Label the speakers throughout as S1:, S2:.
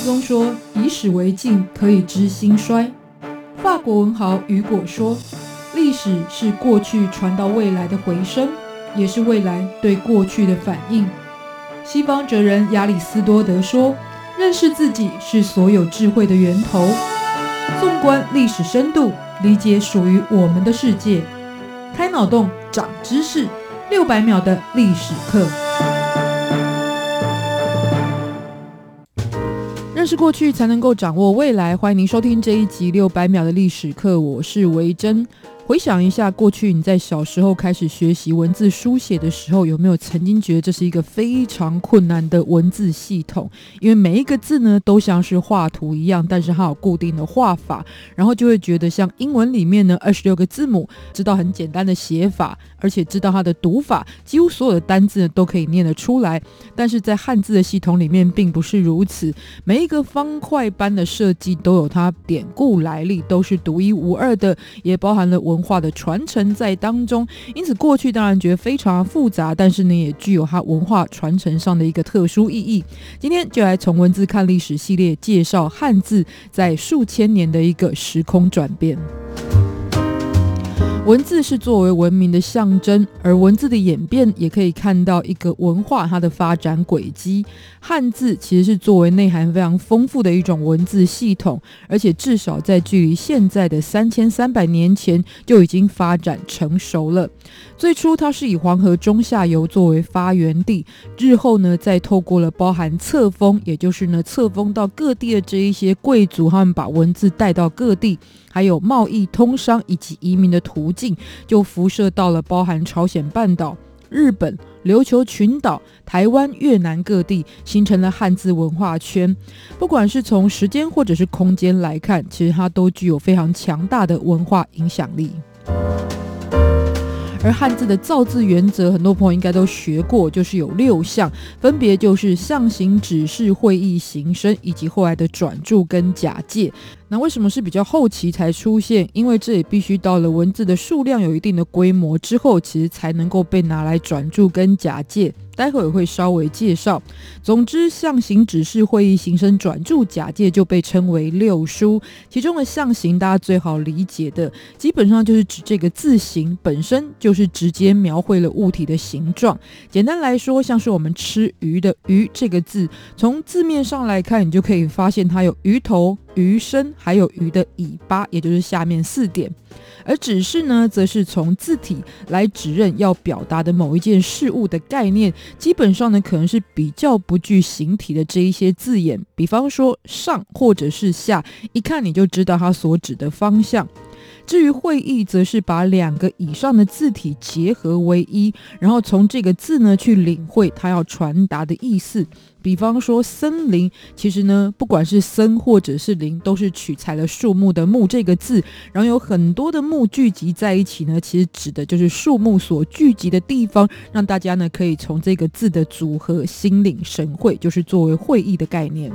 S1: 宗说：“以史为镜，可以知兴衰。”法国文豪雨果说：“历史是过去传到未来的回声，也是未来对过去的反应。”西方哲人亚里斯多德说：“认识自己是所有智慧的源头。”纵观历史深度，理解属于我们的世界，开脑洞，长知识，六百秒的历史课。是过去，才能够掌握未来。欢迎您收听这一集六百秒的历史课，我是维珍。回想一下，过去你在小时候开始学习文字书写的时候，有没有曾经觉得这是一个非常困难的文字系统？因为每一个字呢，都像是画图一样，但是它有固定的画法，然后就会觉得像英文里面呢，二十六个字母，知道很简单的写法，而且知道它的读法，几乎所有的单字呢都可以念得出来。但是在汉字的系统里面，并不是如此，每一个方块般的设计都有它典故来历，都是独一无二的，也包含了文。文化的传承在当中，因此过去当然觉得非常复杂，但是呢，也具有它文化传承上的一个特殊意义。今天就来从文字看历史系列，介绍汉字在数千年的一个时空转变。文字是作为文明的象征，而文字的演变也可以看到一个文化它的发展轨迹。汉字其实是作为内涵非常丰富的一种文字系统，而且至少在距离现在的三千三百年前就已经发展成熟了。最初它是以黄河中下游作为发源地，日后呢再透过了包含册封，也就是呢册封到各地的这一些贵族，他们把文字带到各地。还有贸易、通商以及移民的途径，就辐射到了包含朝鲜半岛、日本、琉球群岛、台湾、越南各地，形成了汉字文化圈。不管是从时间或者是空间来看，其实它都具有非常强大的文化影响力。而汉字的造字原则，很多朋友应该都学过，就是有六项，分别就是象形、指示、会意、形声，以及后来的转注跟假借。那为什么是比较后期才出现？因为这也必须到了文字的数量有一定的规模之后，其实才能够被拿来转注跟假借。待会儿会稍微介绍。总之，象形、指示、会议、形声、转注、假借就被称为六书。其中的象形，大家最好理解的，基本上就是指这个字形本身就是直接描绘了物体的形状。简单来说，像是我们吃鱼的“鱼”这个字，从字面上来看，你就可以发现它有鱼头。鱼身还有鱼的尾巴，也就是下面四点，而指示呢，则是从字体来指认要表达的某一件事物的概念。基本上呢，可能是比较不具形体的这一些字眼，比方说上或者是下，一看你就知道它所指的方向。至于会意，则是把两个以上的字体结合为一，然后从这个字呢去领会它要传达的意思。比方说森林，其实呢，不管是森或者是林，都是取材了树木的木这个字，然后有很多的木聚集在一起呢，其实指的就是树木所聚集的地方，让大家呢可以从这个字的组合心领神会，就是作为会意的概念。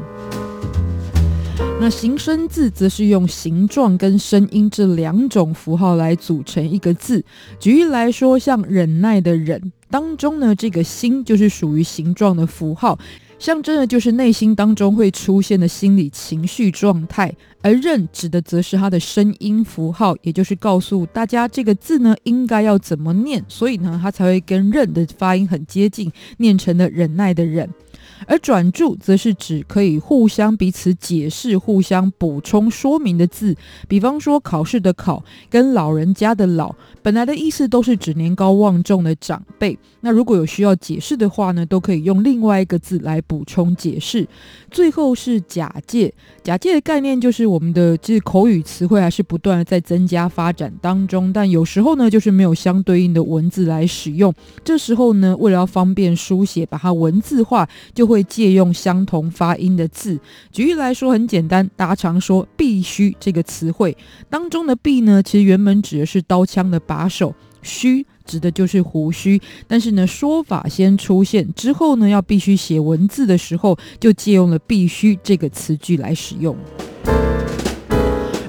S1: 那形声字则是用形状跟声音这两种符号来组成一个字。举例来说，像忍耐的忍当中呢，这个心就是属于形状的符号，象征的就是内心当中会出现的心理情绪状态；而认指的则是它的声音符号，也就是告诉大家这个字呢应该要怎么念，所以呢，它才会跟认的发音很接近，念成了忍耐的忍。而转注则是指可以互相彼此解释、互相补充说明的字，比方说考试的考跟老人家的老，本来的意思都是指年高望重的长辈。那如果有需要解释的话呢，都可以用另外一个字来补充解释。最后是假借，假借的概念就是我们的这口语词汇还是不断的在增加发展当中，但有时候呢就是没有相对应的文字来使用。这时候呢，为了要方便书写，把它文字化就。会借用相同发音的字。举例来说，很简单，大家常说“必须”这个词汇当中的“必”呢，其实原本指的是刀枪的把手，“须”指的就是胡须。但是呢，说法先出现之后呢，要必须写文字的时候，就借用了“必须”这个词句来使用。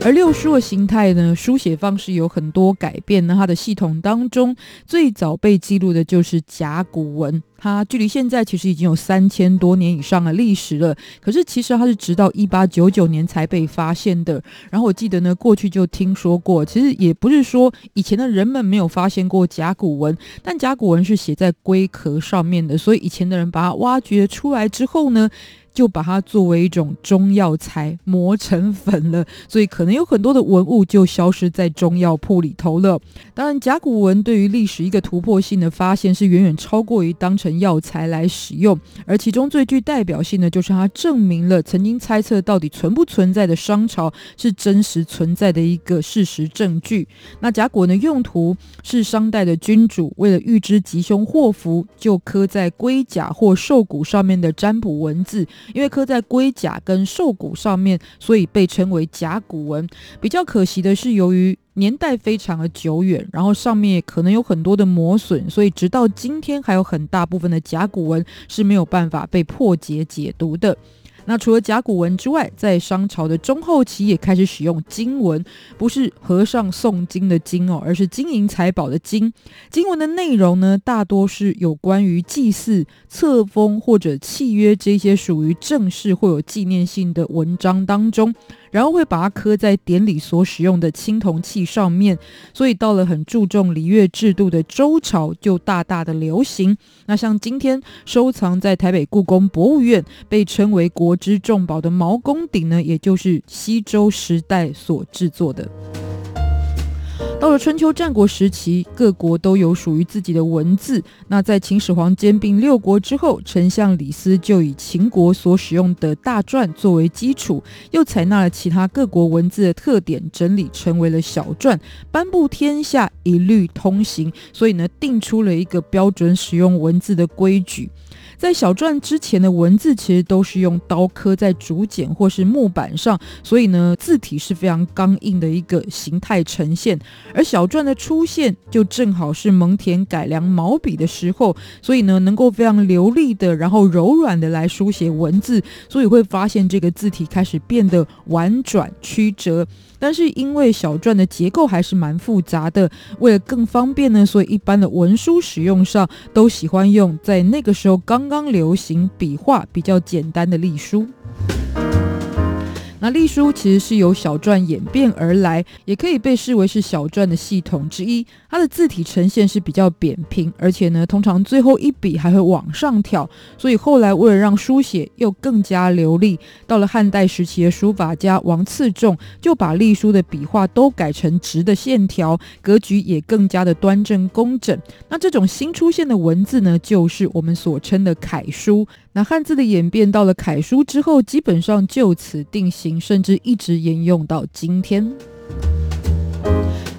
S1: 而六书的形态呢，书写方式有很多改变。那它的系统当中，最早被记录的就是甲骨文。它距离现在其实已经有三千多年以上的历史了。可是其实它是直到一八九九年才被发现的。然后我记得呢，过去就听说过，其实也不是说以前的人们没有发现过甲骨文，但甲骨文是写在龟壳上面的，所以以前的人把它挖掘出来之后呢，就把它作为一种中药材磨成粉了，所以可能有很多的文物就消失在中药铺里头了。当然，甲骨文对于历史一个突破性的发现是远远超过于当成药材来使用，而其中最具代表性的就是它证明了曾经猜测到底存不存在的商朝是真实存在的一个事实证据。那甲骨文的用途是商代的君主为了预知吉凶祸福，就刻在龟甲或兽骨上面的占卜文字。因为刻在龟甲跟兽骨上面，所以被称为甲骨文。比较可惜的是，由于年代非常的久远，然后上面可能有很多的磨损，所以直到今天还有很大部分的甲骨文是没有办法被破解解读的。那除了甲骨文之外，在商朝的中后期也开始使用金文，不是和尚诵经的经哦，而是金银财宝的金。经文的内容呢，大多是有关于祭祀、册封或者契约这些属于正式或有纪念性的文章当中。然后会把它刻在典礼所使用的青铜器上面，所以到了很注重礼乐制度的周朝就大大的流行。那像今天收藏在台北故宫博物院，被称为国之重宝的毛公鼎呢，也就是西周时代所制作的。到了春秋战国时期，各国都有属于自己的文字。那在秦始皇兼并六国之后，丞相李斯就以秦国所使用的大篆作为基础，又采纳了其他各国文字的特点，整理成为了小篆，颁布天下一律通行。所以呢，定出了一个标准使用文字的规矩。在小篆之前的文字其实都是用刀刻在竹简或是木板上，所以呢，字体是非常刚硬的一个形态呈现。而小篆的出现就正好是蒙恬改良毛笔的时候，所以呢，能够非常流利的，然后柔软的来书写文字，所以会发现这个字体开始变得婉转曲折。但是因为小篆的结构还是蛮复杂的，为了更方便呢，所以一般的文书使用上都喜欢用在那个时候刚刚流行笔画比较简单的隶书。那隶书其实是由小篆演变而来，也可以被视为是小篆的系统之一。它的字体呈现是比较扁平，而且呢，通常最后一笔还会往上挑。所以后来为了让书写又更加流利，到了汉代时期的书法家王次仲就把隶书的笔画都改成直的线条，格局也更加的端正工整。那这种新出现的文字呢，就是我们所称的楷书。那汉字的演变到了楷书之后，基本上就此定型，甚至一直沿用到今天。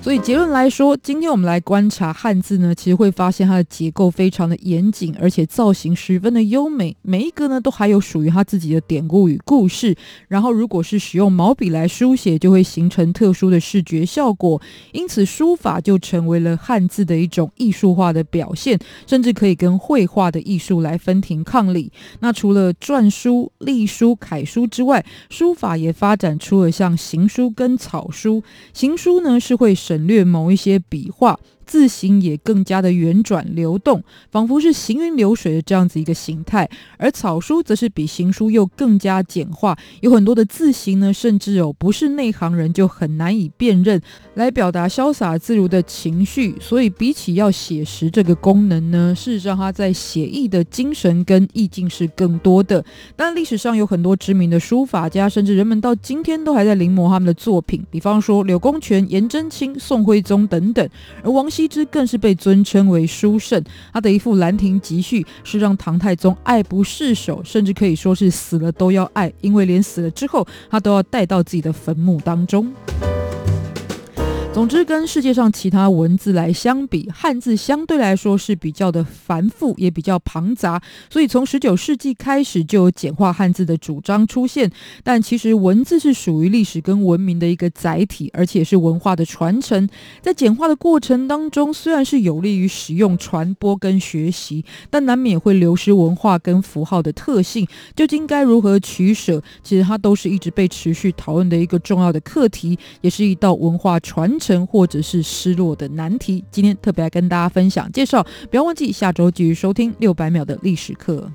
S1: 所以结论来说，今天我们来观察汉字呢，其实会发现它的结构非常的严谨，而且造型十分的优美。每一个呢，都还有属于它自己的典故与故事。然后，如果是使用毛笔来书写，就会形成特殊的视觉效果。因此，书法就成为了汉字的一种艺术化的表现，甚至可以跟绘画的艺术来分庭抗礼。那除了篆书、隶书、楷书之外，书法也发展出了像行书跟草书。行书呢，是会省略某一些笔画。字形也更加的圆转流动，仿佛是行云流水的这样子一个形态。而草书则是比行书又更加简化，有很多的字形呢，甚至有不是内行人就很难以辨认，来表达潇洒自如的情绪。所以比起要写实这个功能呢，事实上它在写意的精神跟意境是更多的。但历史上有很多知名的书法家，甚至人们到今天都还在临摹他们的作品，比方说柳公权、颜真卿、宋徽宗等等。而王羲之更是被尊称为书圣，他的一副《兰亭集序》是让唐太宗爱不释手，甚至可以说是死了都要爱，因为连死了之后他都要带到自己的坟墓当中。总之，跟世界上其他文字来相比，汉字相对来说是比较的繁复，也比较庞杂。所以从十九世纪开始就有简化汉字的主张出现。但其实文字是属于历史跟文明的一个载体，而且是文化的传承。在简化的过程当中，虽然是有利于使用、传播跟学习，但难免会流失文化跟符号的特性。究竟该如何取舍？其实它都是一直被持续讨论的一个重要的课题，也是一道文化传承。或者是失落的难题，今天特别来跟大家分享介绍，不要忘记下周继续收听六百秒的历史课。